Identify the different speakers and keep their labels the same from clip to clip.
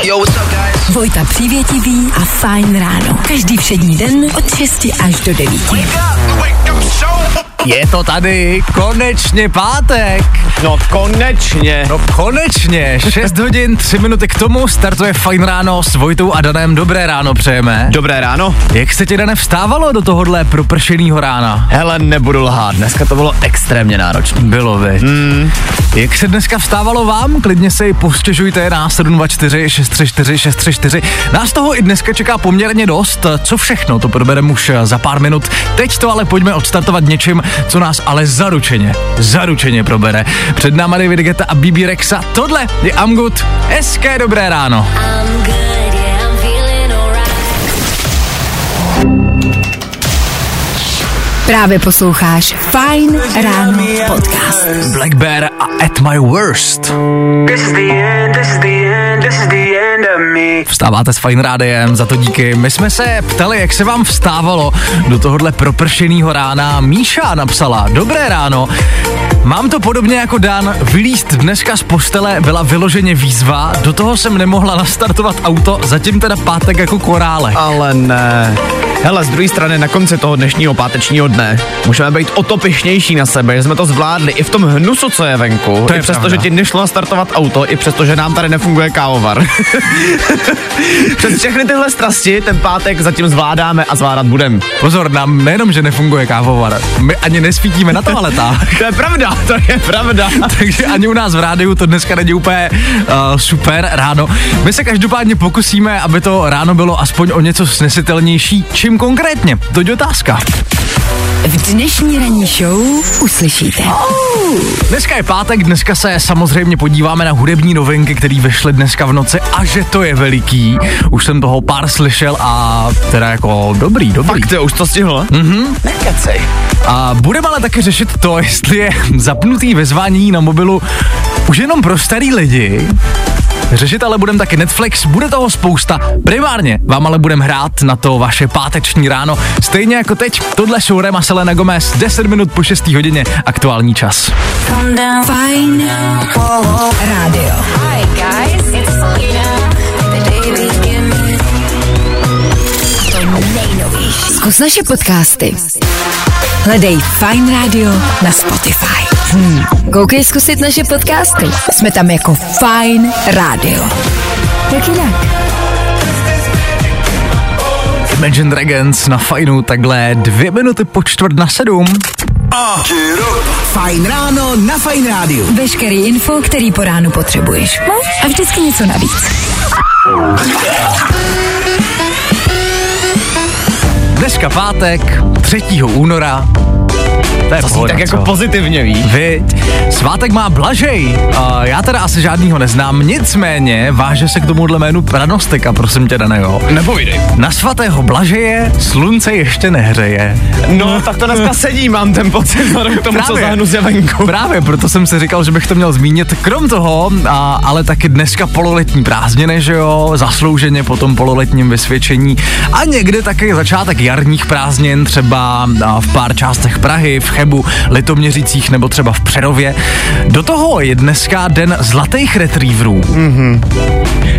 Speaker 1: Yo, what's up, guys?
Speaker 2: Vojta Přívětivý a Fajn ráno. Každý všední den od 6 až do 9.
Speaker 1: Wake up, wake up, show up.
Speaker 3: Je to tady, konečně pátek.
Speaker 4: No konečně.
Speaker 3: No konečně, 6 hodin, 3 minuty k tomu startuje Fajn ráno s Vojtou a Danem. Dobré ráno přejeme.
Speaker 4: Dobré ráno.
Speaker 3: Jak se ti Dane vstávalo do tohohle propršenýho rána?
Speaker 4: Hele, nebudu lhát, dneska to bylo extrémně náročné.
Speaker 3: Bylo vy. Mm. Jak se dneska vstávalo vám? Klidně se i postěžujte na 724 634 634. Nás toho i dneska čeká poměrně dost. Co všechno, to probereme už za pár minut. Teď to ale pojďme odstartovat něčím, co nás ale zaručeně, zaručeně probere. Před náma David Guetta a BB Rexa. Tohle je Good. Hezké dobré ráno.
Speaker 5: I'm good,
Speaker 2: Právě posloucháš Fajn ráno podcast.
Speaker 3: Black Bear a At My Worst.
Speaker 1: This is the end, this is the end, this is the end of me.
Speaker 3: Vstáváte s Fajn rádiem, za to díky. My jsme se ptali, jak se vám vstávalo do tohohle propršenýho rána. Míša napsala, dobré ráno. Mám to podobně jako Dan, vylíst dneska z postele byla vyloženě výzva, do toho jsem nemohla nastartovat auto, zatím teda pátek jako korále.
Speaker 4: Ale ne. Hele, z druhé strany na konci toho dnešního pátečního dne můžeme být o to pišnější na sebe, že jsme to zvládli i v tom hnusu, co je venku.
Speaker 3: To je
Speaker 4: přesto,
Speaker 3: pravda.
Speaker 4: že ti nešlo startovat auto, i přesto, že nám tady nefunguje kávovar. Přes všechny tyhle strasti ten pátek zatím zvládáme a zvládat budem.
Speaker 3: Pozor, nám nejenom, že nefunguje kávovar, my ani nesvítíme na toaletách.
Speaker 4: To je pravda, to je pravda.
Speaker 3: Takže ani u nás v rádiu to dneska není úplně uh, super ráno. My se každopádně pokusíme, aby to ráno bylo aspoň o něco snesitelnější. Čím konkrétně? To je otázka.
Speaker 2: V dnešní ranní show uslyšíte.
Speaker 3: Dneska je pátek, dneska se samozřejmě podíváme na hudební novinky, které vyšly dneska v noci a že to je veliký. Už jsem toho pár slyšel a teda jako dobrý, dobrý.
Speaker 4: Fakt, jo, už to stihl? Mhm. Nekecej.
Speaker 3: A budeme ale taky řešit to, jestli je zapnutý vyzvání na mobilu už jenom pro starý lidi. Řešit ale budeme taky Netflix, bude toho spousta. Primárně vám ale budeme hrát na to vaše páteční ráno. Stejně jako teď, tohle jsou Rema Selena Gomez, 10 minut po 6 hodině, aktuální čas.
Speaker 2: Fajn rádio.
Speaker 5: Hi, guys. It's Selena.
Speaker 2: Zkus naše podcasty. Hledej Fine Radio na Spotify. Hmm. Koukej zkusit naše podcasty. Jsme tam jako Fine Radio. Jak jinak?
Speaker 3: Imagine Dragons na fajnu takhle dvě minuty po čtvrt na sedm.
Speaker 6: Fajn ráno na Fajn rádiu.
Speaker 2: Veškerý info, který po ránu potřebuješ. No? A vždycky něco navíc.
Speaker 3: Dneska pátek, 3. února. To je pohoda,
Speaker 4: tak jako
Speaker 3: co?
Speaker 4: pozitivně ví.
Speaker 3: Viď? Svátek má Blažej. A já teda asi žádnýho neznám, nicméně váže se k tomuhle jménu pranostek a prosím tě, Daného.
Speaker 4: Nepovídej.
Speaker 3: Na svatého Blažeje slunce ještě nehřeje.
Speaker 4: No, tak to dneska sedí, mám ten pocit, vzhledem k tomu, co
Speaker 3: Právě.
Speaker 4: zahnu z venku.
Speaker 3: Právě proto jsem si říkal, že bych to měl zmínit. Krom toho, a, ale taky dneska pololetní prázdniny, že jo, zaslouženě po tom pololetním vysvědčení a někdy taky začátek jarních prázdnin, třeba v pár částech Prahy, v Chebu, Litoměřicích nebo třeba v Přerově. Do toho je dneska den zlatých retrieverů.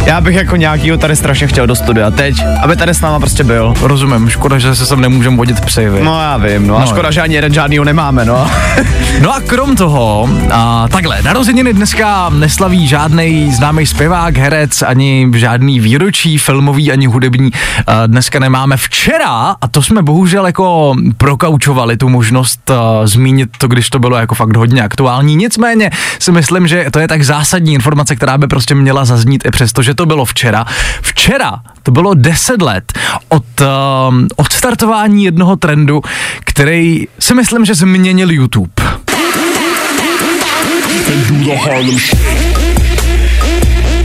Speaker 4: Já bych jako nějakýho tady strašně chtěl do studia teď, aby tady s náma prostě byl.
Speaker 3: Rozumím, škoda, že se sem nemůžeme vodit psy, vy.
Speaker 4: No já vím, no a
Speaker 3: No.
Speaker 4: škoda, že ani jeden žádnýho nemáme, no.
Speaker 3: No a krom toho, a takhle, narozeniny dneska neslaví žádný známý zpěvák, herec, ani žádný výročí filmový, ani hudební. A dneska nemáme včera, a to jsme bohužel jako prokaučovali tu možnost a, zmínit to, když to bylo jako fakt hodně aktuální. Nicméně si myslím, že to je tak zásadní informace, která by prostě měla zaznít i přesto, že to bylo včera. Včera to bylo 10 let od um, odstartování jednoho trendu, který si myslím, že změnil YouTube.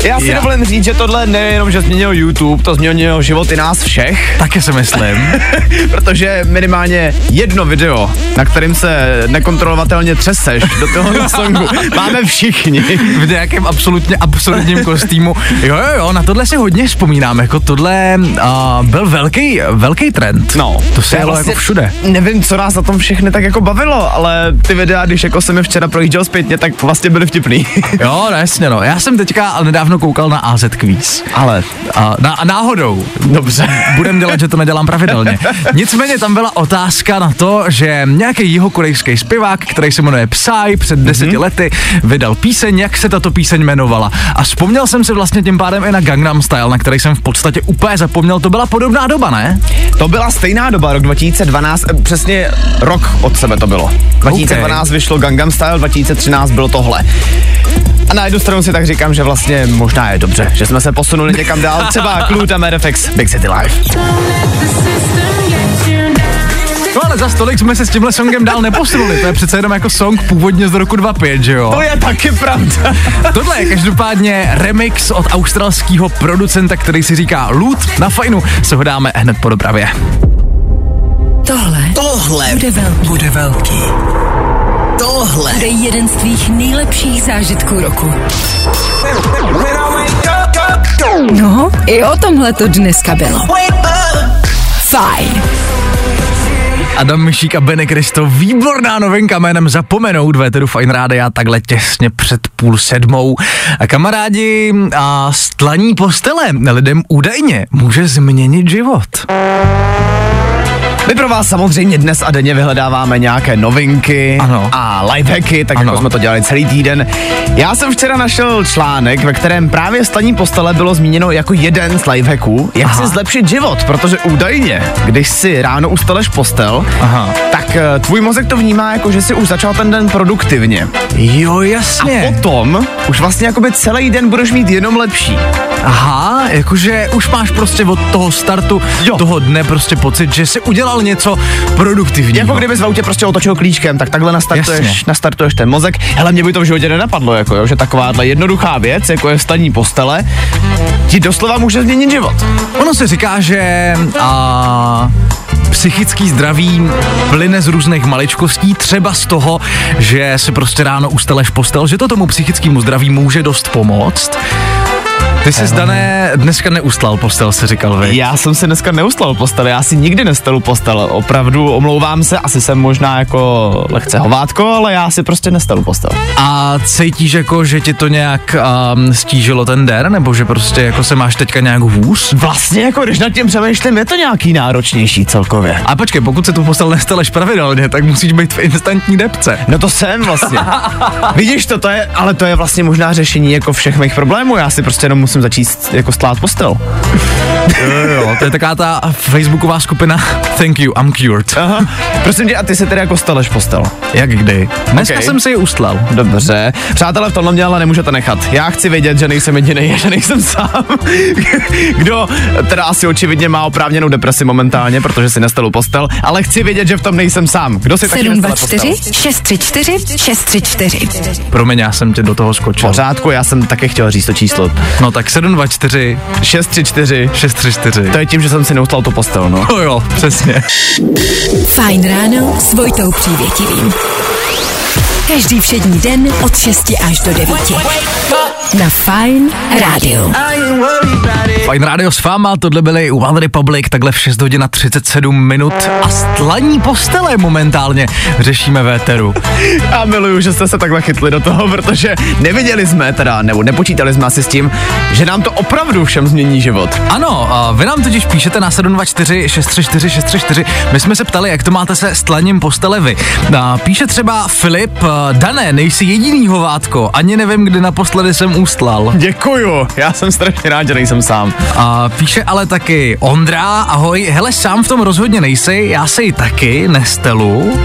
Speaker 4: Já si
Speaker 3: Já.
Speaker 4: dovolím říct, že tohle nejenom, že změnil YouTube, to změnilo životy nás všech,
Speaker 3: Taky si myslím.
Speaker 4: protože minimálně jedno video, na kterým se nekontrolovatelně třeseš do toho songu, máme všichni.
Speaker 3: v nějakém absolutně absurdním kostýmu. Jo, jo, jo, na tohle si hodně vzpomínám, jako tohle uh, byl velký, velký trend.
Speaker 4: No,
Speaker 3: to se jelo jako všude.
Speaker 4: Nevím, co nás na tom všechny tak jako bavilo, ale ty videa, když jako jsem je včera projížděl zpětně, tak vlastně byly vtipný.
Speaker 3: Jo, no jasně, no. Já jsem teďka ale nedávno nedávno koukal na AZ Quiz.
Speaker 4: Ale,
Speaker 3: A na, náhodou.
Speaker 4: dobře.
Speaker 3: Budem dělat, že to nedělám pravidelně. Nicméně tam byla otázka na to, že nějaký jihokorejský zpěvák, který se jmenuje Psy, před deseti
Speaker 4: Mhm.
Speaker 3: lety vydal píseň, jak se tato píseň jmenovala. A vzpomněl jsem si vlastně tím pádem i na Gangnam Style, na který jsem v podstatě úplně zapomněl. To byla podobná doba, ne?
Speaker 4: To byla stejná doba, rok 2012, eh, přesně rok od sebe to bylo. 2012 vyšlo Gangnam Style, 2013 bylo tohle. A na jednu stranu si tak říkám, že vlastně možná je dobře, že jsme se posunuli někam dál, třeba Clue a Medefix, Big City Life.
Speaker 3: No ale za stolik jsme se s tímhle songem dál neposunuli. To je přece jenom jako song původně z roku 25, že jo?
Speaker 4: To je taky pravda.
Speaker 3: Tohle je každopádně remix od australského producenta, který si říká Loot. Na fajnu se ho dáme hned po dopravě.
Speaker 2: Tohle,
Speaker 6: Tohle
Speaker 2: bude velký.
Speaker 6: bude velký. Tohle
Speaker 2: Bude jeden z tvých nejlepších zážitků roku. No, i o tomhle to dneska bylo. Fajn.
Speaker 3: Adam Mišík a Bene Kristo, výborná novinka jménem Zapomenout ve tedy Fine Rádia takhle těsně před půl sedmou. A kamarádi, a stlaní postele lidem údajně může změnit život.
Speaker 4: My pro vás samozřejmě dnes a denně vyhledáváme nějaké novinky
Speaker 3: Ano.
Speaker 4: a lifehacky, tak
Speaker 3: Ano.
Speaker 4: jako jsme to dělali celý týden. Já jsem včera našel článek, ve kterém právě staní postele bylo zmíněno jako jeden z lifehacků, jak
Speaker 3: Aha.
Speaker 4: si zlepšit život, protože údajně, když si ráno ustaleš postel,
Speaker 3: Aha.
Speaker 4: tak eh, tvůj mozek to vnímá jako, že si už začal ten den produktivně.
Speaker 3: Jo,
Speaker 4: A
Speaker 3: jasně.
Speaker 4: potom už vlastně jakoby celý den budeš mít jenom lepší.
Speaker 3: Aha, jakože už máš prostě od toho startu
Speaker 4: Jo.
Speaker 3: toho dne prostě pocit, že jsi udělal něco produktivního.
Speaker 4: Jako kdybys v autě prostě otočil klíčkem, tak takhle nastartuješ,
Speaker 3: Jasně.
Speaker 4: nastartuješ ten mozek. Hele, mě by to v životě nenapadlo, jako jo, že takováhle jednoduchá věc, jako je staní postele, ti doslova může změnit život.
Speaker 3: Ono se říká, že a, psychický zdraví plyne z různých maličkostí, třeba z toho, že si prostě ráno usteleš postel, že to tomu psychickému zdraví může dost pomoct. Ty jsi zdané dneska neustlal postel, se říkal vy.
Speaker 4: Já jsem si dneska neustal postel, já si nikdy nestalu postel, opravdu omlouvám se, asi jsem možná jako lehce hovátko, ale já si prostě nestalu postel.
Speaker 3: A cítíš jako, že ti to nějak um, stížilo ten den, nebo že prostě jako se máš teďka nějak hůř?
Speaker 4: Vlastně jako, když nad tím přemýšlím, je to nějaký náročnější celkově.
Speaker 3: A počkej, pokud se tu postel nesteleš pravidelně, tak musíš být v instantní depce.
Speaker 4: No to jsem vlastně. Vidíš to, to je, ale to je vlastně možná řešení jako všech mých problémů. Já si prostě jenom musím začít jako stát postel.
Speaker 3: Jo, jo, to je taková ta facebooková skupina Thank you, I'm cured.
Speaker 4: Aha. Prosím tě, a ty se tedy jako staleš postel.
Speaker 3: Jak kdy? Dneska
Speaker 4: Ok.
Speaker 3: jsem si ji ustlal.
Speaker 4: Dobře. Přátelé, v tomhle mě ale nemůžete nechat. Já chci vědět, že nejsem jediný, že nejsem sám. Kdo teda asi očividně má oprávněnou depresi momentálně, protože si nestalu postel, ale chci vědět, že v tom nejsem sám. Kdo si taky nestane postel?
Speaker 2: 724 634 634.
Speaker 3: Promiň, já jsem tě do toho skočil.
Speaker 4: Pořádku, já jsem taky chtěl říct to číslo.
Speaker 3: No tak 724
Speaker 4: 634.
Speaker 3: 634.
Speaker 4: To je tím, že jsem si neustal tu postel, no.
Speaker 3: Jo, jo, přesně.
Speaker 2: Fajn ráno s Vojtou Přívětivým. Každý všední den od 6 až do 9. Na Fajn rádiu.
Speaker 3: Fajn rádio s váma, tohle byly One Republic, takhle v 6 hodin a 37 minut a stlaní postele momentálně řešíme v éteru.
Speaker 4: Já miluju, že jste se takhle chytli do toho, protože neviděli jsme teda, nebo nepočítali jsme asi s tím, že nám to opravdu všem změní život.
Speaker 3: Ano, a vy nám totiž píšete na 724 634 634. My jsme se ptali, jak to máte se stlaním postele vy. A píše třeba Filip, a, Dané, nejsi jediný hovátko, ani nevím, kdy naposledy jsem ustlal.
Speaker 4: Děkuju, já jsem strašně rád, že nejsem sám.
Speaker 3: A píše ale taky Ondra, ahoj, hele, sám v tom rozhodně nejsi, já se ji taky nestelu.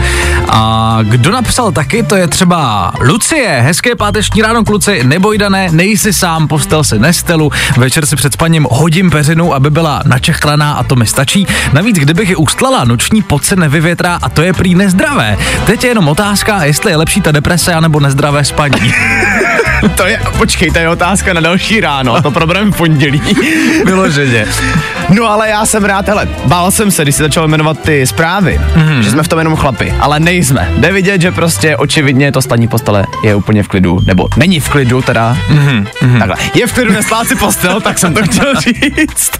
Speaker 3: A kdo napsal taky, to je třeba Lucie, hezké páteční ráno kluci, neboj dané, nejsi sám, postel si nestelu, večer si před spaním hodím peřinu, aby byla načechlaná a to mi stačí. Navíc, kdybych ji ustlala, noční pot se nevyvětrá a to je prý nezdravé. Teď je jenom otázka, jestli je lepší ta deprese anebo nezdravé spaní.
Speaker 4: To je, počkej, to je otázka na další ráno, to problém v pondělí.
Speaker 3: Vyloženě.
Speaker 4: No ale já jsem rád, hele, bál jsem se, když si začal jmenovat ty zprávy, mm-hmm. že jsme v tom jenom chlapi, ale nejsme. Jde vidět, že prostě očividně to staní postele je úplně v klidu, nebo není v klidu teda, mm-hmm. takhle. Je v klidu neslát si postel, tak jsem to chtěl říct.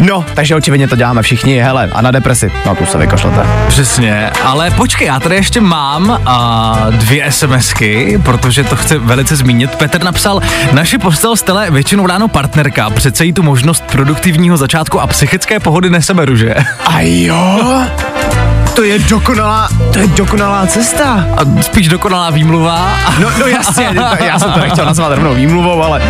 Speaker 4: No, takže očividně to děláme všichni, hele, a na depresi, no tu se vykašlete.
Speaker 3: Přesně, ale počkej, já tady ještě mám a, dvě SMSky, protože to chce velice velice zmínit. Petr napsal, naše postel stele většinou ráno partnerka, přece jí tu možnost produktivního začátku a psychické pohody neseberu, že?
Speaker 4: A jo, to je dokonalá, to je dokonalá cesta.
Speaker 3: A spíš dokonalá výmluva.
Speaker 4: No, no jasně, já jsem to nechtěl nazvat rovnou výmluvou, ale...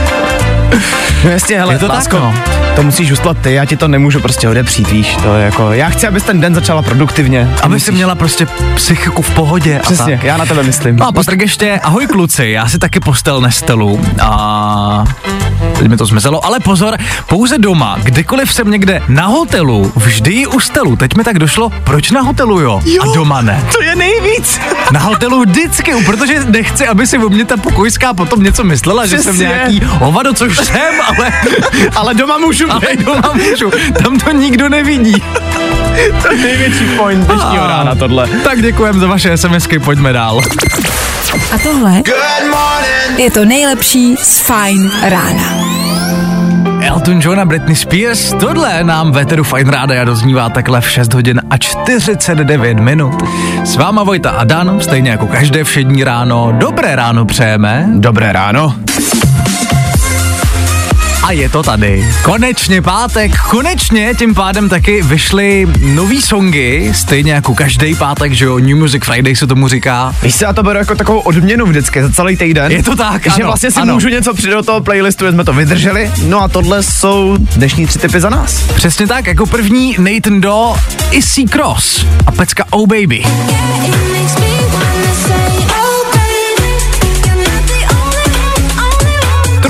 Speaker 4: No jasně, hele,
Speaker 3: Je to tak,
Speaker 4: lásko,
Speaker 3: no.
Speaker 4: to musíš ustlat ty, já ti to nemůžu prostě odepřít, víš, to je jako, já chci, abys ten den začala produktivně.
Speaker 3: Aby
Speaker 4: musíš-
Speaker 3: si měla prostě psychiku v pohodě.
Speaker 4: Přesně,
Speaker 3: A tak.
Speaker 4: já na tebe myslím.
Speaker 3: No a Patrik ještě, ahoj kluci, já si taky postel nestelu a teď mi to zmizelo, ale pozor, pouze doma, kdykoliv jsem někde na hotelu, vždy ji u stelu. Teď mi tak došlo, proč na hotelu jo,
Speaker 4: Jo.
Speaker 3: a doma ne.
Speaker 4: To je nejvíc.
Speaker 3: Na hotelu vždycky, protože nechci, aby si o mě ta pokojská potom něco myslela, že jsem
Speaker 4: Přesně.
Speaker 3: nějaký hovado, což jsem, ale,
Speaker 4: Ale doma můžu
Speaker 3: ale
Speaker 4: být.
Speaker 3: doma můžu. Tam to nikdo nevidí.
Speaker 4: To je největší point dnešního rána tohle.
Speaker 3: Tak děkujem za vaše SMSky, pojďme dál.
Speaker 2: A tohle je to nejlepší z Fine rána.
Speaker 3: Elton John a Britney Spears, tohle nám veteru Fine Rádia doznívá takhle v 6 hodin a 49 minut. S váma Vojta a Dan, stejně jako každé všední ráno, dobré ráno přejeme.
Speaker 4: Dobré ráno.
Speaker 3: A je to tady. Konečně pátek, konečně tím pádem taky vyšly nový songy, stejně jako každý pátek, že jo, New Music Friday se tomu říká.
Speaker 4: Víš se, já to beru jako takovou odměnu vždycky za celý týden.
Speaker 3: Je to tak,
Speaker 4: Že
Speaker 3: ano,
Speaker 4: vlastně si
Speaker 3: ano.
Speaker 4: můžu něco přidat do toho playlistu, že jsme to vydrželi. No a tohle jsou dnešní tři typy za nás.
Speaker 3: Přesně tak, jako první Nathan Do i C Cross a pecka Oh Baby.
Speaker 5: It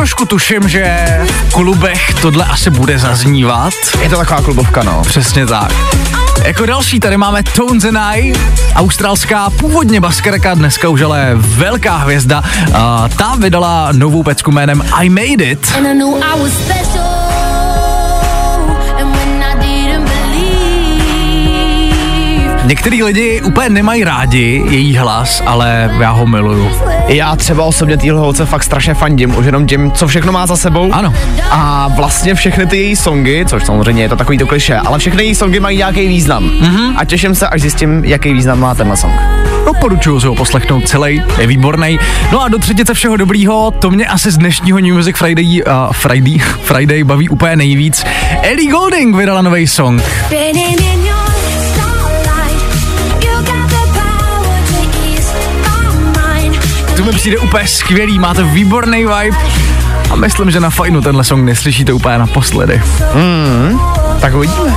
Speaker 3: Trošku tuším, že v klubech tohle asi bude zaznívat.
Speaker 4: Je to taková klubovka, no.
Speaker 3: Přesně tak. Jako další tady máme Tones and I, australská původně baskerka, dneska už ale velká hvězda. A ta vydala novou pecku jménem I Made It.
Speaker 5: And I
Speaker 3: Některý lidi úplně nemají rádi její hlas, ale já ho miluju.
Speaker 4: Já třeba osobně týhle holce fakt strašně fandím, už jenom tím, co všechno má za sebou.
Speaker 3: Ano.
Speaker 4: A vlastně všechny ty její songy, což samozřejmě je to takový to kliše, ale všechny její songy mají nějaký význam. Mm-hmm. A těším se, až zjistím, jaký význam má tenhle song.
Speaker 3: Doporučuju si ho poslechnout celý, je výborný. No a do třetice všeho dobrýho, to mě asi z dnešního New Music Friday, uh, Friday, Friday baví úplně nejvíc. Ellie Golding vydala nový song.
Speaker 5: Spinning To
Speaker 3: mi přijde úplně skvělý, máte výborný vibe. A myslím, že na fajnu tenhle song neslyšíte úplně naposledy.
Speaker 4: Tak uvidíme.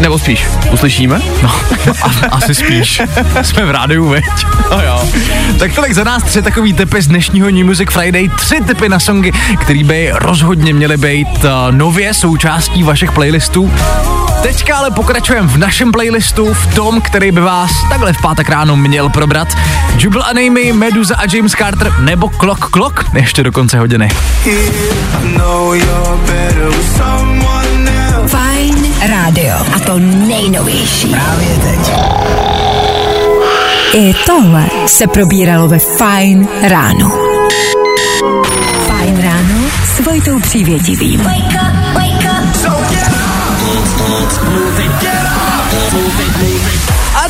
Speaker 4: Nebo spíš, uslyšíme?
Speaker 3: No, a, asi spíš. Jsme v rádiu, veď?
Speaker 4: No jo.
Speaker 3: Tak tolik za nás tři takový typy z dnešního New Music Friday. Tři typy na songy, který by rozhodně měly být uh, nově součástí vašich playlistů. Teďka ale pokračujeme v našem playlistu, v tom, který by vás takhle v pátek ráno měl probrat. Jubal a Amy, Meduza a James Carter nebo Clock Clock ještě do konce hodiny.
Speaker 2: Fine rádio. A to nejnovější. Právě teď. I tohle se probíralo ve Fine ráno. Fine ráno s Vojtou Přívětivým.
Speaker 5: Up, wake up.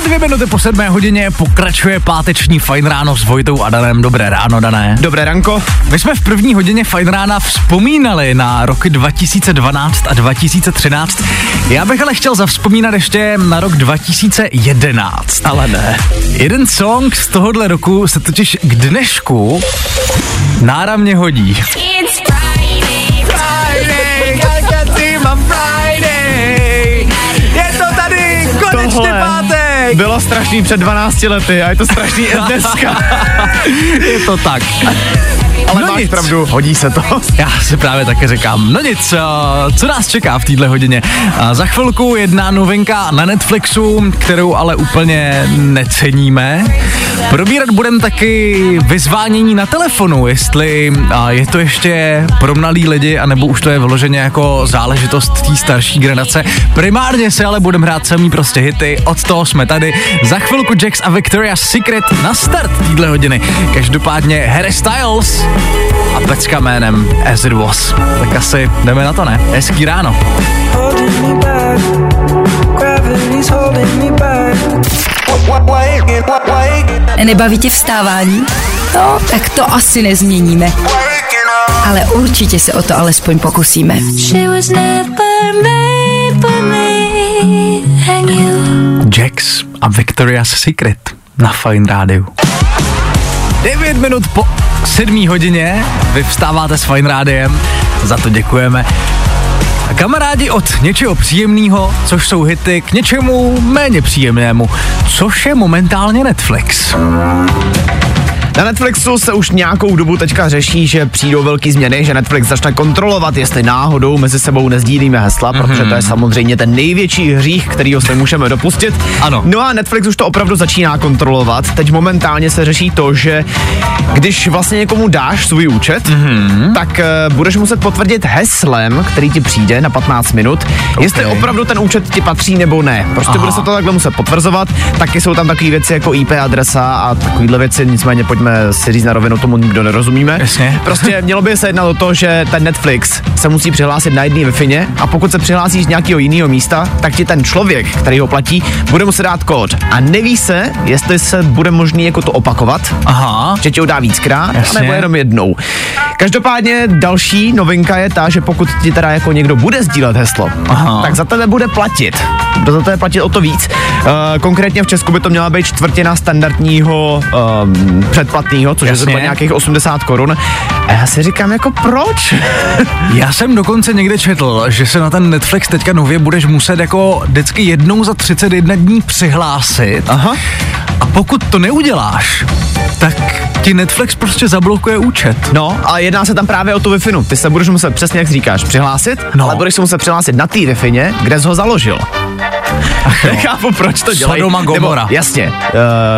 Speaker 3: Dvě minuty po sedmé hodině pokračuje páteční Fajn ráno s Vojtou a Danem. Dobré ráno, Dané.
Speaker 4: Dobré ranko.
Speaker 3: My jsme v první hodině Fajn rána vzpomínali na roky 2012 a 2013. Já bych ale chtěl zavzpomínat ještě na rok 2011.
Speaker 4: Ale ne.
Speaker 3: Jeden song z tohohle roku se totiž k dnešku náramně hodí.
Speaker 5: It's Friday.
Speaker 3: Friday, I can see my Friday. Je to tady, konečně
Speaker 4: Tohle
Speaker 3: pátek.
Speaker 4: Bylo strašný před 12 lety a je to strašný i dneska.
Speaker 3: Je to tak.
Speaker 4: Ale
Speaker 3: No
Speaker 4: máš
Speaker 3: nic.
Speaker 4: pravdu, hodí se to.
Speaker 3: Já si právě také říkám, no nic, eh, co nás čeká v této hodině? Eh, Za chvilku jedna novinka na Netflixu, kterou ale úplně neceníme. Probírat budeme taky vyzvánění na telefonu, jestli eh, je to ještě pro mladý lidi, anebo už to je vyloženě jako záležitost té starší generace. Primárně se ale budeme hrát samý prostě hity, od toho jsme tady. Za chvilku Jax a Victoria's Secret na start téhle hodiny. Každopádně Harry Styles a pecka jménem As It Was. Tak asi jdeme na to, ne? Hezký ráno.
Speaker 2: Nebaví tě vstávání? No, tak to asi nezměníme. Ale určitě se o to alespoň pokusíme.
Speaker 3: Jax a Victoria's Secret na Fine Rádiu. 9 minut po 7 hodině, vy vstáváte s Fine Rádiem, za to děkujeme. A Kamarádi od něčeho příjemného, což jsou hity, k něčemu méně příjemnému, což je momentálně Netflix.
Speaker 4: Na Netflixu se už nějakou dobu teďka řeší, že přijdou velké změny, že Netflix začne kontrolovat, jestli náhodou mezi sebou nezdílíme hesla, mm-hmm. protože to je samozřejmě ten největší hřích, kterýho se můžeme dopustit.
Speaker 3: Ano.
Speaker 4: No a Netflix už to opravdu začíná kontrolovat. Teď momentálně se řeší to, že když vlastně někomu dáš svůj účet, mm-hmm. tak uh, budeš muset potvrdit heslem, který ti přijde na 15 minut, okay. jestli opravdu ten účet ti patří nebo ne. Prostě
Speaker 3: Aha.
Speaker 4: bude se to takhle muset potvrzovat. Taky jsou tam takové věci jako IP adresa a takovéhle věci, nicméně pojďme si říct na rovinu, tomu nikdo nerozumíme.
Speaker 3: Jasně.
Speaker 4: Prostě mělo by se jednat o to, že ten Netflix se musí přihlásit na jedné wi a pokud se přihlásíš z nějakého jiného místa, tak ti ten člověk, který ho platí, bude muset dát kód. A neví se, jestli se bude možný jako to opakovat,
Speaker 3: Aha,
Speaker 4: že ti ho dá víckrát,
Speaker 3: Jasně.
Speaker 4: nebo jenom jednou. Každopádně další novinka je ta, že pokud ti teda jako někdo bude sdílet heslo,
Speaker 3: Aha.
Speaker 4: tak za tebe bude platit. Za tebe platit o to víc. Uh, konkrétně v Česku by to měla být čtvrtina standardního um, předplatného, což
Speaker 3: Jasně.
Speaker 4: je zhruba nějakých 80 korun. A já si říkám, jako proč?
Speaker 3: já jsem dokonce někde četl, že se na ten Netflix teďka nově budeš muset jako vždycky jednou za 31 dní přihlásit.
Speaker 4: Aha.
Speaker 3: A pokud to neuděláš, tak ti Netflix prostě zablokuje účet.
Speaker 4: No, a jedná se tam právě o tu wi Ty se budeš muset přesně, jak říkáš, přihlásit,
Speaker 3: No.
Speaker 4: ale budeš se muset přihlásit na té wi kde jsi ho založil. Nechápu, proč to dělají.
Speaker 3: Sodoma Gomora.
Speaker 4: Nebo, jasně,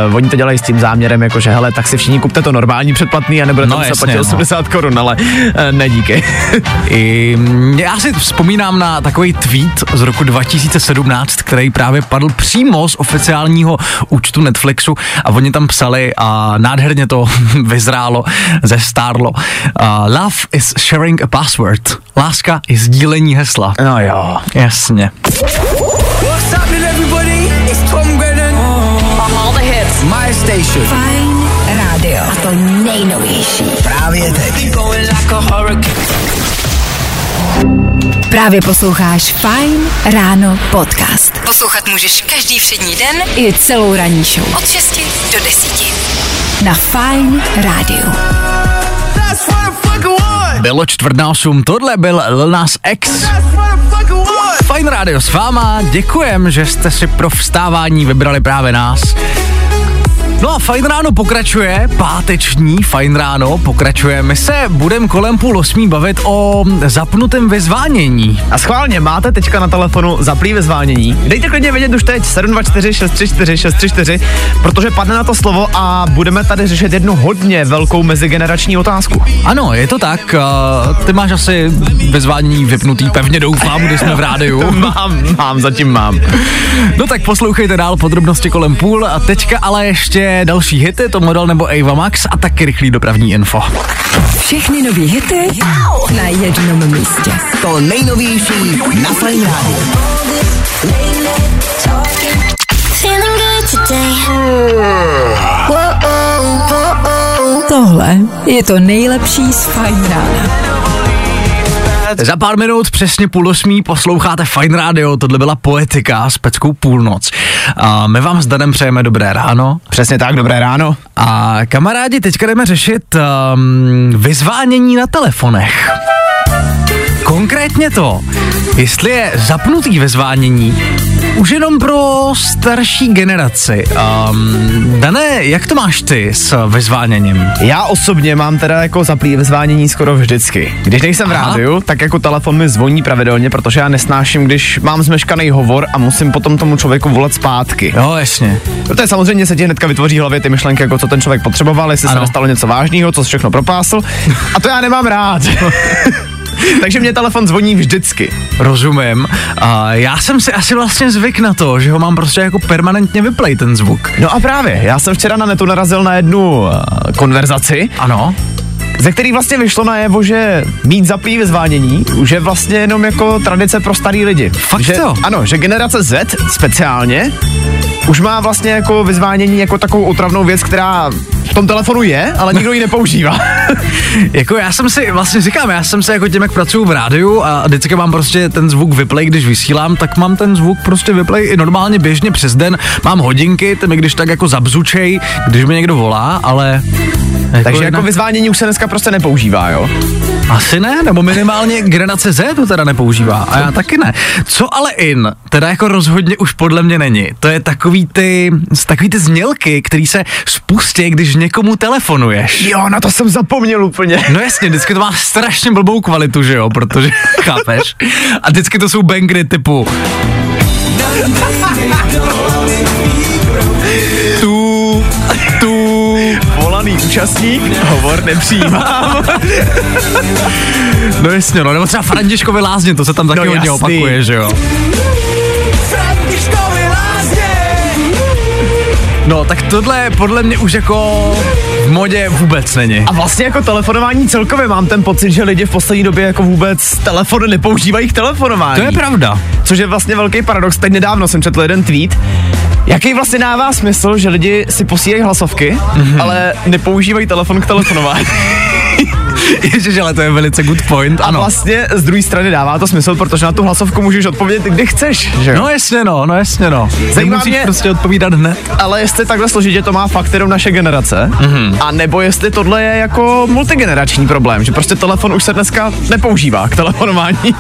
Speaker 4: uh, oni to dělají s tím záměrem, jakože hele, tak si všichni kupte to normální předplatný a nebude
Speaker 3: No
Speaker 4: to muset
Speaker 3: jasně,
Speaker 4: platit
Speaker 3: no.
Speaker 4: 80 korun, ale uh, ne díky.
Speaker 3: I, mm, já si vzpomínám na takový tweet z roku 2017, který právě padl přímo z oficiálního účtu Netflixu a oni tam psali a nádherně to vyzrálo, zestárlo. Uh, love is sharing a password. Láska je sdílení hesla.
Speaker 4: no jo.
Speaker 3: Jasně.
Speaker 6: My station.
Speaker 2: Fajn rádio. A to nejnovější.
Speaker 6: Právě teď. Going like a hurricane.
Speaker 2: Právě posloucháš Fine Ráno podcast. Poslouchat můžeš každý všední den i celou ranní show. Od 6 do 10. Na Fine
Speaker 6: want.
Speaker 3: Bylo čtvrt na osm, tohle byl Lil Nas X. Fajn rádio s váma, děkujem, že jste si pro vstávání vybrali právě nás. No a Fajn ráno pokračuje, páteční Fajn ráno pokračuje. My se budeme kolem půl osmí bavit o zapnutém vyzvánění.
Speaker 4: A schválně, máte teďka na telefonu zaplý vyzvánění. Dejte klidně vědět už teď 724 634 634, protože padne na to slovo a budeme tady řešit jednu hodně velkou mezigenerační otázku.
Speaker 3: Ano, je to tak, ty máš asi vyzvánění vypnutý, pevně doufám, když jsme v rádiu.
Speaker 4: Mám, mám, zatím mám.
Speaker 3: No tak poslouchejte dál podrobnosti kolem půl a teďka ale ještě další hity, to model nebo Ava Max a taky rychlý dopravní info.
Speaker 2: Všechny nové hity na jednom místě.
Speaker 6: To nejnovější na Fajn
Speaker 2: Tohle je to nejlepší z Fajn rána.
Speaker 3: Za pár minut přesně půl osmí posloucháte Fine Radio, tohle byla poetika s Peckou půlnoc. A my vám s Danem přejeme dobré ráno.
Speaker 4: Přesně tak, dobré ráno.
Speaker 3: A kamarádi, teďka jdeme řešit um, vyzvánění na telefonech. Konkrétně to, jestli je zapnutý vyzvánění už jenom pro starší generaci. Um, Dané, jak to máš ty s vyzváněním?
Speaker 4: Já osobně mám teda jako zaplý vyzvánění skoro vždycky. Když nejsem v
Speaker 3: Aha.
Speaker 4: rádiu, tak jako telefon mi zvoní pravidelně, protože já nesnáším, když mám zmeškaný hovor a musím potom tomu člověku volat zpátky.
Speaker 3: Jo, jasně.
Speaker 4: Protože samozřejmě se ti hnedka vytvoří v hlavě ty myšlenky, jako co ten člověk potřeboval, jestli
Speaker 3: Ano.
Speaker 4: se nestalo něco vážného, co se všechno propásl. A to já nemám rád. Takže mě telefon zvoní vždycky.
Speaker 3: Rozumím. A já jsem si asi vlastně zvyk na to, že ho mám prostě jako permanentně vyplay ten zvuk.
Speaker 4: No a právě, já jsem včera na netu narazil na jednu uh, konverzaci,
Speaker 3: Ano.
Speaker 4: ze který vlastně vyšlo najevo, že mít zaplý vyzvánění už je vlastně jenom jako tradice pro starý lidi.
Speaker 3: Fakt
Speaker 4: že,
Speaker 3: jo?
Speaker 4: Ano, že generace Z speciálně už má vlastně jako vyzvánění jako takovou otravnou věc, která v tom telefonu je, ale nikdo ji nepoužívá.
Speaker 3: Jako já jsem si, vlastně říkám, já jsem se jako tím, jak pracuju v rádiu a vždycky mám prostě ten zvuk vyplay, když vysílám, tak mám ten zvuk prostě vyplay i normálně běžně přes den. Mám hodinky, ty mi když tak jako zabzučej, když mi někdo volá, ale... Jako
Speaker 4: Takže jako
Speaker 3: jinak-
Speaker 4: vyzvánění už se dneska prostě nepoužívá, jo?
Speaker 3: Asi ne, nebo minimálně generace Z to teda nepoužívá a já taky ne. Co ale in, teda jako rozhodně už podle mě není. To je takový ty, takový ty znělky, který se spustí, když někomu telefonuješ.
Speaker 4: Jo, na to jsem zapomněl úplně.
Speaker 3: No jasně, vždycky to má strašně blbou kvalitu, že jo, protože, chápeš? A vždycky to jsou bangry typu tu, tu,
Speaker 4: Volaný účastník, hovor nepřijímám.
Speaker 3: no jasně, no, nebo třeba Františkovi lázně, to se tam taky
Speaker 4: No
Speaker 3: hodně opakuje, že jo. No, tak tohle podle mě už jako v modě vůbec není.
Speaker 4: A vlastně jako telefonování celkově mám ten pocit, že lidi v poslední době jako vůbec telefony nepoužívají k telefonování.
Speaker 3: To je pravda.
Speaker 4: Což je vlastně velký paradox. Teď nedávno jsem četl jeden tweet, Jaký vlastně dává smysl, že lidi si posílají hlasovky,
Speaker 3: Mhm.
Speaker 4: mm-hmm. ale nepoužívají telefon k telefonování?
Speaker 3: Ježiš, ale to je velice good point,
Speaker 4: A
Speaker 3: ano.
Speaker 4: vlastně z druhé strany dává to smysl, protože na tu hlasovku můžeš odpovědět, kdy chceš, že jo?
Speaker 3: No jasně no, no jasně no.
Speaker 4: Zajímá
Speaker 3: Nemusíš
Speaker 4: mě-
Speaker 3: prostě odpovídat hned.
Speaker 4: Ale jestli takhle složitě to má fakt jenom naše generace,
Speaker 3: Mhm.
Speaker 4: mm-hmm. a nebo jestli tohle je jako multigenerační problém, že prostě telefon už se dneska nepoužívá k telefonování.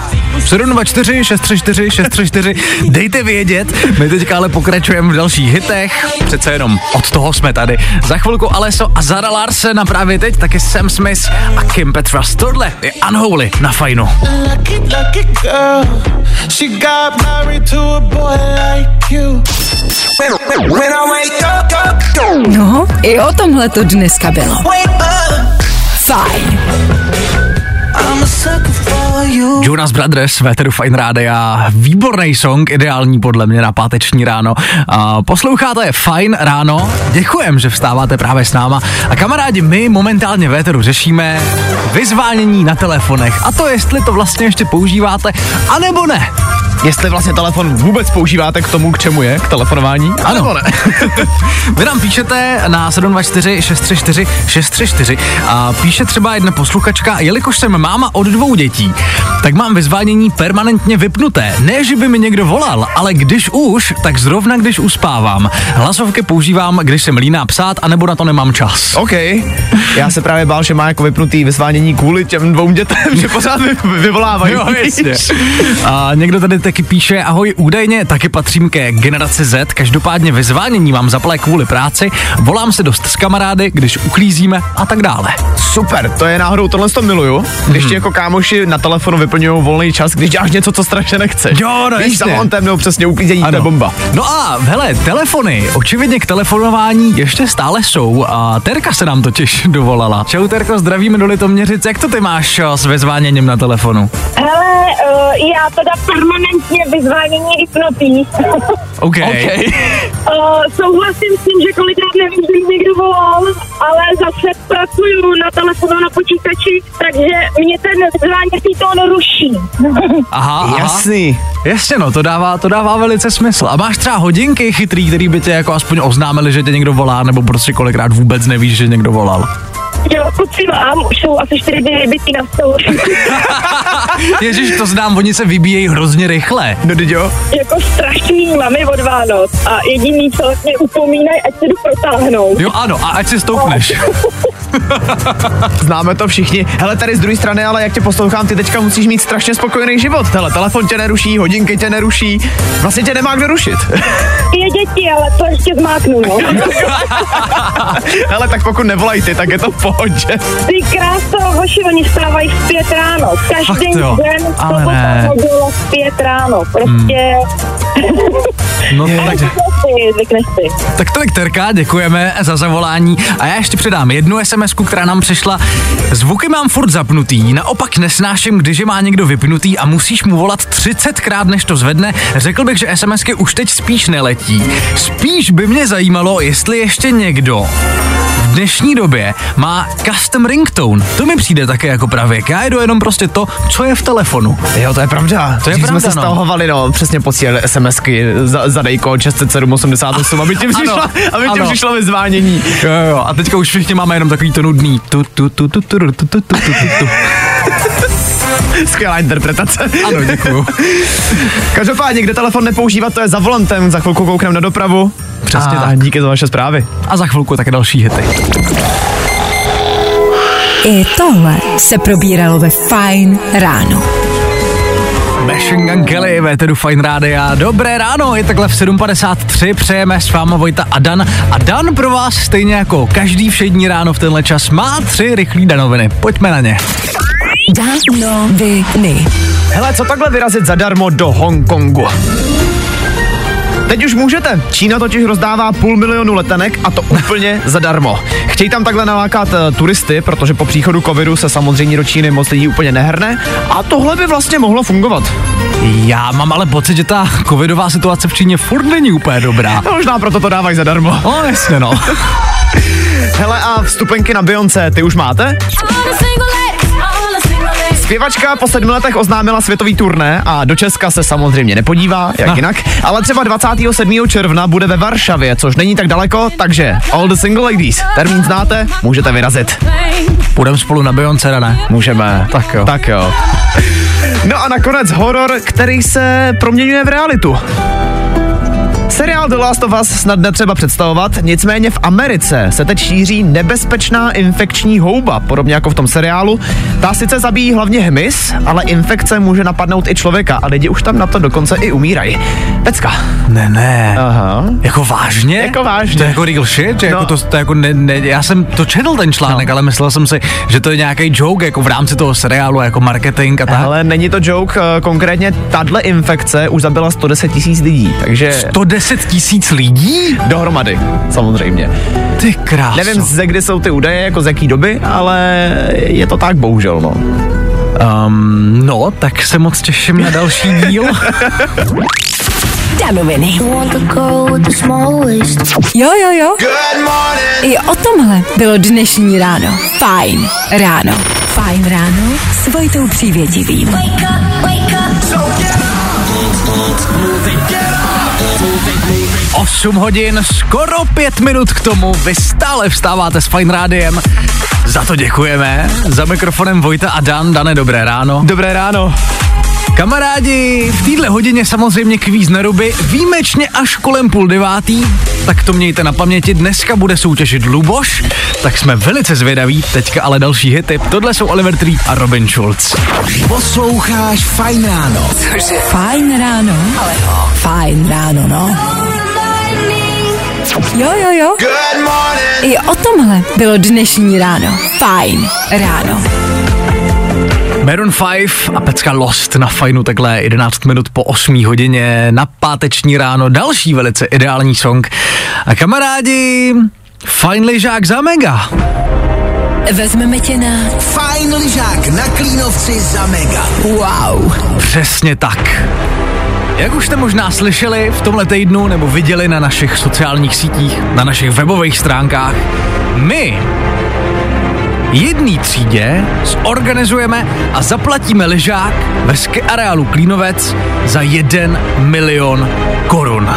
Speaker 3: 724 634 634, dejte vědět, my teďka ale pokračujeme v dalších hitech, přece jenom od toho jsme tady. Za chvilku Aleso a Zara Larsen a právě teď taky Sam Smith a Kim Petras. Tohle je Unholy na fajnu.
Speaker 2: No, i o tomhle to dneska bylo. Fajn.
Speaker 7: I'm a sucker for.
Speaker 3: Jonas Brothers, Véteru Fine Rádia, výborný song, ideální podle mě na páteční ráno. A posloucháte Fine ráno, děkujem, že vstáváte právě s náma. A kamarádi, my momentálně Véteru řešíme vyzvánění na telefonech. A to, jestli to vlastně ještě používáte, anebo ne.
Speaker 4: Jestli vlastně telefon vůbec používáte k tomu, k čemu je, k telefonování?
Speaker 3: Ano.
Speaker 4: Nebo ne?
Speaker 3: Vy nám píšete na 724 634 634 a píše třeba jedna posluchačka, jelikož jsem máma od dvou dětí, tak mám vyzvánění permanentně vypnuté. Ne, že by mi někdo volal, ale když už, tak zrovna když uspávám. Hlasovky používám, když jsem líná psát, anebo na to nemám čas.
Speaker 4: OK. Já se právě bál, že má jako vypnutý vyzvánění kvůli těm dvou dětem, že pořád vy, vyvolávají.
Speaker 3: Jo, jasně. A někdo tady taky píše, ahoj, údajně taky patřím ke generaci Z, každopádně vyzvánění mám zaplé kvůli práci, volám se dost s kamarády, když uklízíme a tak dále.
Speaker 4: Super, to je náhodou, tohle to miluju, když ti jako kámoši na telefonu vyplňují volný čas, když děláš něco, co strašně nechceš.
Speaker 3: Jo, no
Speaker 4: Víš,
Speaker 3: jasně.
Speaker 4: vontem nebo přesně uklízení, to je bomba.
Speaker 3: No a hele, telefony, očividně k telefonování ještě stále jsou a Terka se nám totiž dovolala. Čau Terko, zdravíme do Litoměřic, jak to ty máš eh, s vyzváněním na telefonu?
Speaker 8: Hele, uh, já teda permanentně vyzvánění vypnutý.
Speaker 3: OK.
Speaker 4: OK.
Speaker 8: uh, souhlasím s tím, že kolikrát nevím, že někdo volal, ale zase pracuju na telefonu na počítači, takže mě ten vyzváněcí tón ruší.
Speaker 3: Aha, aha.
Speaker 4: Jasný.
Speaker 3: Jasně no, to dává, to dává velice smysl. A máš třeba hodinky chytrý, který by tě jako aspoň oznámili, že tě někdo volá, nebo prostě kolikrát vůbec nevíš, že někdo volal.
Speaker 8: jo, kluci mám, už jsou asi čtyři dny vybitý na stolu.
Speaker 3: Ježíš, to znám, oni se vybíjejí hrozně rychle.
Speaker 4: No jo.
Speaker 8: jako strašný mamy od Vánoc a jediný, co mě upomínají, ať se jdu protáhnout.
Speaker 3: Jo ano, a ať si stoupneš.
Speaker 4: Známe to všichni. Hele, tady z druhé strany, ale jak tě poslouchám, ty teďka musíš mít strašně spokojený život. Hele, telefon tě neruší, hodinky tě neruší, vlastně tě nemá kdo rušit.
Speaker 8: Je děti, ale to ještě zmáknu, no.
Speaker 4: Hele, tak pokud nevolají ty, tak je to v pohodě.
Speaker 8: Ty krásto, hoši, oni vstávají v pět ráno. Každý den
Speaker 3: ale
Speaker 8: sobota
Speaker 3: ne.
Speaker 8: neděle v pět ráno. Prostě
Speaker 3: No tak, tak tolik Terka, děkujeme za zavolání. A já ještě předám jednu sms která nám přišla. Zvuky mám furt zapnutý, naopak nesnáším, když je má někdo vypnutý a musíš mu volat 30krát, než to zvedne. Řekl bych, že SMSky už teď spíš neletí. Spíš by mě zajímalo, jestli ještě někdo dnešní době má custom ringtone. To mi přijde také jako pravěk. Já jedu jenom prostě to, co je v telefonu.
Speaker 4: Jo, to je pravda.
Speaker 3: To je
Speaker 4: Když
Speaker 3: pravda,
Speaker 4: jsme se
Speaker 3: no.
Speaker 4: stahovali, no, přesně posílali SMSky za, za dejko 60788, aby ti přišlo,
Speaker 3: Ano,
Speaker 4: aby ti přišlo vyzvánění.
Speaker 3: Jo, jo, a teďka už všichni máme jenom takový to nudný. Tu, tu, tu, tu, tu, tu, tu, tu, tu, tu, tu.
Speaker 4: Skvělá interpretace.
Speaker 3: Ano, děkuju.
Speaker 4: Každopádně, kde telefon nepoužívat, to je za volantem. Za chvilku koukneme na dopravu.
Speaker 3: Přesně
Speaker 4: a
Speaker 3: tak.
Speaker 4: díky za vaše zprávy.
Speaker 3: A za chvilku také další hity.
Speaker 2: I tohle se probíralo ve Fine ráno.
Speaker 3: Machine Gun Kelly ve Tedu Fine Rádia. Dobré ráno, je takhle v 7.53, přejeme s váma Vojta a Dan. A Dan pro vás stejně jako každý všední ráno v tenhle čas má tři rychlý danoviny. Pojďme na ně.
Speaker 2: Danoviny.
Speaker 4: Hele, co takhle vyrazit zadarmo do Hongkongu? Teď už můžete. Čína totiž rozdává půl milionu letenek a to úplně zadarmo. Chtějí tam takhle nalákat uh, turisty, protože po příchodu covidu se samozřejmě do Číny moc lidí úplně nehrne a tohle by vlastně mohlo fungovat.
Speaker 3: Já mám ale pocit, že ta covidová situace v Číně furt není úplně dobrá.
Speaker 4: No, možná proto to dávají zadarmo.
Speaker 3: No jasně no.
Speaker 4: Hele a vstupenky na Beyoncé, ty už máte? Zpěvačka po sedmi letech oznámila světový turné a do Česka se samozřejmě nepodívá, jak
Speaker 3: No.
Speaker 4: jinak, ale třeba 27. června bude ve Varšavě, což není tak daleko, takže all the single ladies, termín znáte, můžete vyrazit.
Speaker 3: Půjdeme spolu na Beyoncé, ne?
Speaker 4: Můžeme.
Speaker 3: Tak jo.
Speaker 4: Tak jo. No a nakonec horor, který se proměňuje v realitu. Seriál The Last of Us snad netřeba představovat, nicméně v Americe se teď šíří nebezpečná infekční houba, podobně jako v tom seriálu. Ta sice zabíjí hlavně hmyz, ale infekce může napadnout i člověka a lidi už tam na to dokonce i umírají. Pecka.
Speaker 3: Ne, ne.
Speaker 4: Aha.
Speaker 3: Jako vážně?
Speaker 4: Jako vážně.
Speaker 3: To je jako real shit? Že
Speaker 4: No.
Speaker 3: jako to, to jako ne, ne, já jsem to četl ten článek, no. ale myslel jsem si, že to je nějaký joke jako v rámci toho seriálu, jako marketing a tak.
Speaker 4: Ale není to joke, eh, konkrétně tahle infekce už zabila 110 tisíc lidí, takže
Speaker 3: 110 tisíc lidí?
Speaker 4: dohromady, samozřejmě.
Speaker 3: Ty kráso.
Speaker 4: Nevím, ze kdy jsou ty údaje, jako z jaký doby, ale je to tak bohužel, no.
Speaker 3: Um, no, tak se moc těším na další díl.
Speaker 2: Danoviny. Jo, jo, jo. I o tomhle bylo dnešní ráno. Fajn ráno. Fajn ráno s Vojtou Přívětivým.
Speaker 3: 8 hodin, skoro 5 minut k tomu. Vy stále vstáváte s Fine Rádiem. Za to děkujeme. Za mikrofonem Vojta a Dan. Dane, dobré ráno.
Speaker 4: Dobré ráno.
Speaker 3: Kamarádi, v téhle hodině samozřejmě kvíz na ruby, výjimečně až kolem půl devátý, tak to mějte na paměti, dneska bude soutěžit Luboš, tak jsme velice zvědaví, teďka ale další hity, tohle jsou Oliver Tree a Robin Schulz.
Speaker 6: Posloucháš Fajn ráno.
Speaker 2: Cože? Fajn ráno. Ale no, fajn ráno, no. Jo, jo, jo.
Speaker 7: Good morning.
Speaker 2: I o tomhle bylo dnešní ráno. Fajn ráno.
Speaker 3: Maroon 5 a pecka Lost na fajnu takhle 11 minut po 8 hodině na páteční ráno, další velice ideální song. A kamarádi, fajn lyžák za mega.
Speaker 2: Vezmeme tě na...
Speaker 6: Fajn lyžák na Klínovci za mega.
Speaker 2: Wow.
Speaker 3: Přesně tak. Jak už jste možná slyšeli v tomhle týdnu nebo viděli na našich sociálních sítích, na našich webových stránkách, my jedný třídě zorganizujeme a zaplatíme ležák ve areálu Klínovec za 1 milion korun.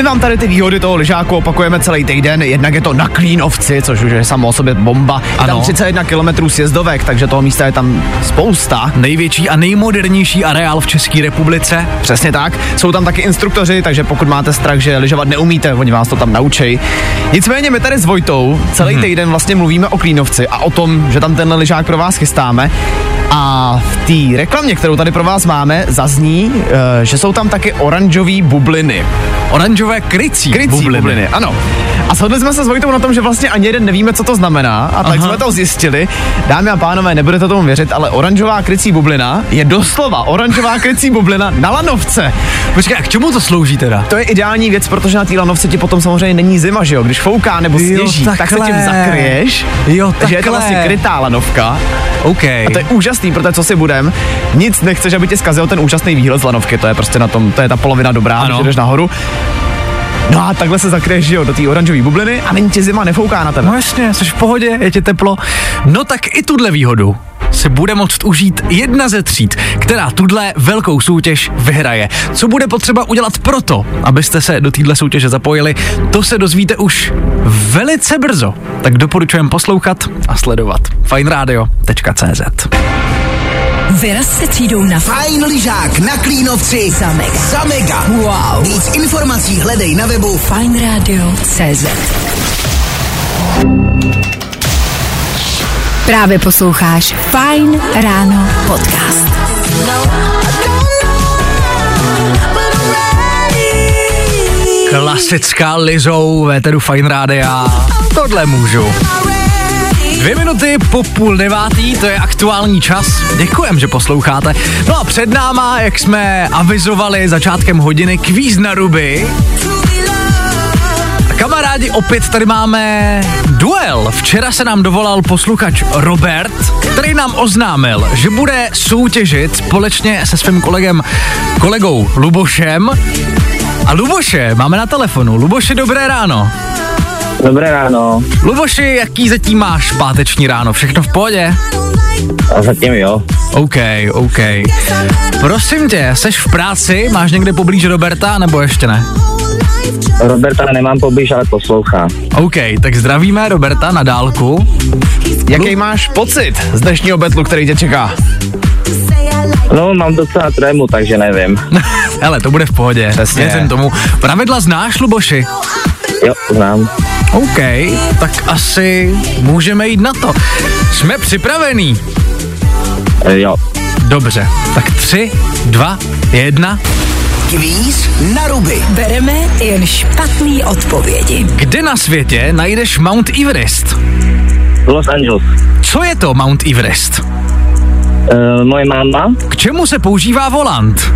Speaker 4: My vám tady ty výhody toho lyžáku opakujeme celý týden, jednak je to na Klínovci, což už je samo o sobě bomba. Je
Speaker 3: Ano.
Speaker 4: tam 31 km sjezdovek, takže toho místa je tam spousta.
Speaker 3: Největší a nejmodernější areál v České republice.
Speaker 4: Přesně tak. Jsou tam taky instruktoři, takže pokud máte strach, že lyžovat neumíte, oni vás to tam naučí. Nicméně my tady s Vojtou celý
Speaker 3: Mhm.
Speaker 4: týden vlastně mluvíme o Klínovci a o tom, že tam tenhle lyžák pro vás chystáme. A v té reklamě, kterou tady pro vás máme, zazní, eh, že jsou tam taky oranžové bubliny.
Speaker 3: Oranžové krycí,
Speaker 4: Krycí bubliny. bubliny, ano. A shodli jsme se s Vojtou na tom, že vlastně ani jeden nevíme, co to znamená, a tak
Speaker 3: Aha.
Speaker 4: jsme to zjistili. Dámy a pánové, nebudete tomu věřit, ale oranžová krycí bublina je doslova oranžová krycí bublina na lanovce.
Speaker 3: Počkej, a k čemu to slouží teda?
Speaker 4: To je ideální věc, protože na té lanovce ti potom samozřejmě není zima, že jo? Když fouká nebo
Speaker 3: Jo,
Speaker 4: sněží, tak se tím
Speaker 3: takhle.
Speaker 4: zakryješ.
Speaker 3: Jo,
Speaker 4: Takže je to
Speaker 3: takhle.
Speaker 4: vlastně krytá lanovka.
Speaker 3: OK.
Speaker 4: A to je úžasný, protože co si budem, nic nechceš, aby ti zkazil ten úžasný výhled z lanovky, to je prostě na tom, to je ta polovina dobrá,
Speaker 3: Ano.
Speaker 4: když jdeš nahoru. No a takhle se zakryješ, jo, do té oranžové bubliny a není ti zima, nefouká na tebe.
Speaker 3: No jasně, jsi v pohodě, je ti teplo. No tak i tuhle výhodu se bude moct užít jedna ze tříd, která tuhle velkou soutěž vyhraje. Co bude potřeba udělat proto, abyste se do téhle soutěže zapojili, to se dozvíte už velice brzo. Tak doporučujem poslouchat a sledovat. fajnradio.cz
Speaker 2: Vyraz se třídou na
Speaker 9: Fajn lyžák na Klínovci za mega. Za mega.
Speaker 2: Wow.
Speaker 9: Víc informací hledej na webu
Speaker 2: fajnradio.cz Právě posloucháš Fine Ráno podcast.
Speaker 3: Klasická Lizou, véteru Fine Rádia. Tohle můžu. Dvě minuty po půl devátý, to je aktuální čas. Děkujem, že posloucháte. No a před náma, jak jsme avizovali začátkem hodiny, kvíz na ruby. A kamarádi, opět tady máme duel. Včera se nám dovolal posluchač Robert, který nám oznámil, že bude soutěžit společně se svým kolegem, kolegou Lubošem. A Luboše máme na telefonu. Luboše, dobré ráno.
Speaker 10: Dobré ráno.
Speaker 3: Luboši, jaký zatím máš páteční ráno? Všechno v pohodě?
Speaker 10: A zatím jo.
Speaker 3: OK, OK. Prosím tě, seš v práci? Máš někde poblíž Roberta, nebo ještě ne?
Speaker 10: Roberta nemám poblíž, ale poslouchá.
Speaker 3: OK, tak zdravíme Roberta na dálku.
Speaker 4: Jaký máš pocit z dnešního betlu, který tě čeká?
Speaker 10: No, mám docela trému, takže nevím.
Speaker 3: Hele, to bude v pohodě.
Speaker 4: Přesně.
Speaker 3: Věřím tomu. Pravidla znáš, Luboši?
Speaker 10: Jo, znám.
Speaker 3: OK, tak asi můžeme jít na to. Jsme připravení.
Speaker 10: E, jo.
Speaker 3: Dobře, tak tři, dva, jedna.
Speaker 9: Kvíz na ruby.
Speaker 2: Bereme jen špatný odpovědi.
Speaker 3: Kde na světě najdeš Mount Everest?
Speaker 10: Los Angeles.
Speaker 3: Co je to Mount Everest?
Speaker 10: E, moje máma
Speaker 3: K čemu se používá volant?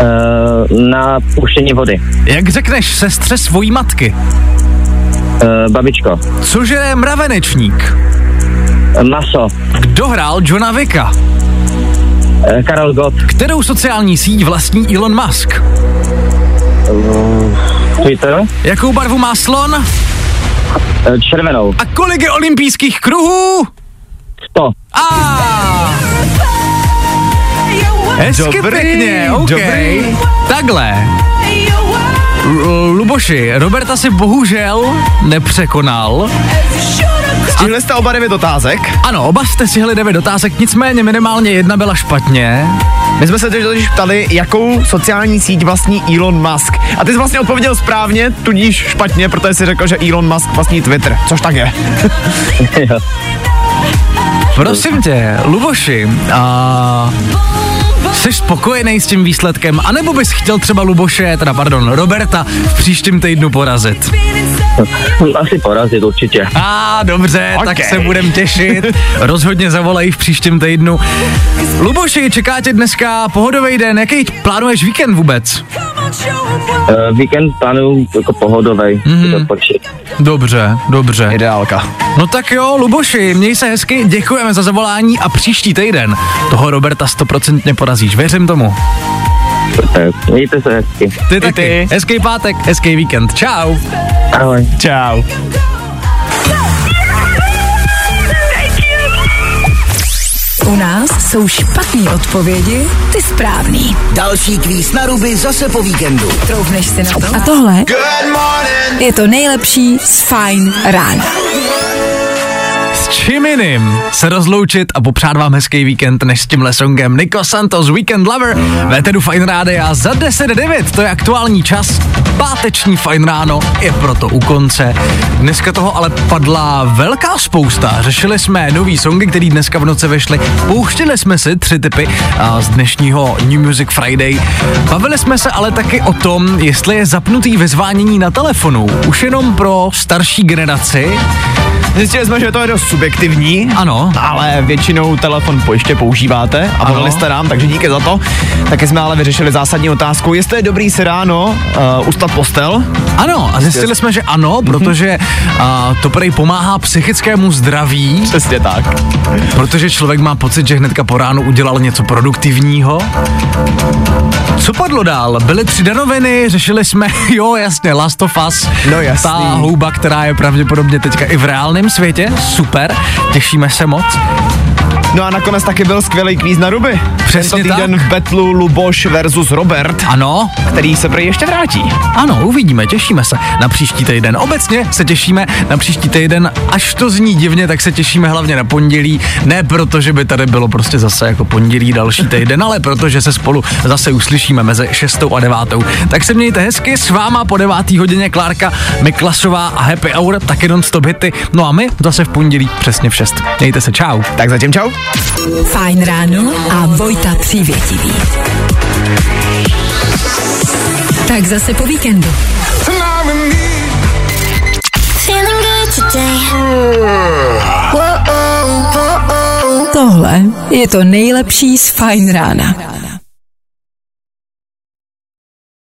Speaker 10: e, na puštění vody.
Speaker 3: Jak řekneš sestře svojí matky?
Speaker 10: E, babičko.
Speaker 3: Co žere mravenečník?
Speaker 10: Maso.
Speaker 3: Kdo hrál Johna Vicka?
Speaker 10: E, Karel Gott.
Speaker 3: Kterou sociální síť vlastní Elon Musk?
Speaker 10: Twitter.
Speaker 3: Jakou barvu má slon?
Speaker 10: E, červenou.
Speaker 3: A kolik je olympijských kruhů?
Speaker 10: 100.
Speaker 3: A Hezky
Speaker 4: Dobrý,
Speaker 3: pěkně, OK.
Speaker 4: dobrý.
Speaker 3: Takhle. Luboši, Roberta si bohužel nepřekonal.
Speaker 4: Stihli jste oba devět otázek?
Speaker 3: Ano, oba jste stihli devět otázek, nicméně minimálně jedna byla špatně.
Speaker 4: My jsme se teď totiž ptali, jakou sociální síť vlastní Elon Musk. A ty jsi vlastně odpověděl správně, tudíž špatně, protože jsi řekl, že Elon Musk vlastní Twitter, což tak je.
Speaker 3: Prosím tě, Luboši, a jsi spokojený s tím výsledkem, anebo bys chtěl třeba Luboše, teda pardon, Roberta v příštím týdnu porazit?
Speaker 10: Asi porazit určitě.
Speaker 3: A dobře, okay. tak se budem těšit. Rozhodně zavolají v příštím týdnu. Luboši, čeká tě dneska pohodový den. Jaký plánuješ víkend vůbec?
Speaker 10: E, víkend plánuju jako pohodovej. Mm-hmm.
Speaker 3: Dobře, dobře.
Speaker 4: Ideálka.
Speaker 3: No tak jo, Luboši, měj se hezky, děkujeme za zavolání a příští týden toho Roberta stoprocentně porazíš, věřím tomu.
Speaker 10: Super. Mějte se hezky.
Speaker 3: Ty taky.
Speaker 4: ty.
Speaker 3: Hezký pátek, hezký víkend. Čau.
Speaker 10: Ahoj.
Speaker 4: Čau.
Speaker 2: U nás jsou špatný odpovědi, ty správný.
Speaker 9: Další kvíz na ruby zase po víkendu.
Speaker 2: Troufneš si na to? A tohle je to nejlepší z Fine rána.
Speaker 3: Čím jiným se rozloučit a popřát vám hezký víkend než s tímhle songem Nico Santos Weekend Lover Véteru Fine Rádia za 10.09, to je aktuální čas páteční Fine ráno je proto u konce. Dneska toho ale padla velká spousta. Řešili jsme nový songy, který dneska v noci vyšly. Pouštili jsme si tři typy a, z dnešního New Music Friday. Bavili jsme se ale taky o tom, jestli je zapnutý vyzvánění na telefonu. Už jenom pro starší generaci
Speaker 4: Zjistili jsme, že to je dost subjektivní.
Speaker 3: Ano.
Speaker 4: Ale většinou telefon po ještě používáte a volali jste nám, takže díky za to. Taky jsme ale vyřešili zásadní otázku, jestli je dobrý si ráno uh, ustat postel.
Speaker 3: Ano, a zjistili jsme, že ano, protože a, to prej pomáhá psychickému zdraví,
Speaker 4: Přesně tak.
Speaker 3: protože člověk má pocit, že hnedka po ránu udělal něco produktivního. Co padlo dál? Byly tři danoviny, řešili jsme, jo jasně, Last of Us.
Speaker 4: No jasný.
Speaker 3: Ta houba, která je pravděpodobně teďka i v reálném světě, super, těšíme se moc.
Speaker 4: No a nakonec taky byl skvělý kvíz na ruby.
Speaker 3: Přesně
Speaker 4: Tento týden
Speaker 3: tak.
Speaker 4: v Betlu Luboš versus Robert,
Speaker 3: Ano,
Speaker 4: který se prý ještě vrátí.
Speaker 3: Ano, uvidíme, těšíme se na příští týden. Obecně se těšíme na příští týden, až to zní divně, tak se těšíme hlavně na pondělí. Ne proto, že by tady bylo prostě zase jako pondělí další týden, ale protože se spolu zase uslyšíme mezi 6 a 9. Tak se mějte hezky, s váma po 9. hodině Klárka Miklasová a Happy Hour, taky non-stop hity. No a my zase v pondělí přesně v 6. Mějte se, čau.
Speaker 4: Tak zatím čau.
Speaker 2: Fajn ráno a Vojta Přívětivý. Tak zase po víkendu. Tohle je to nejlepší z Fajn rána.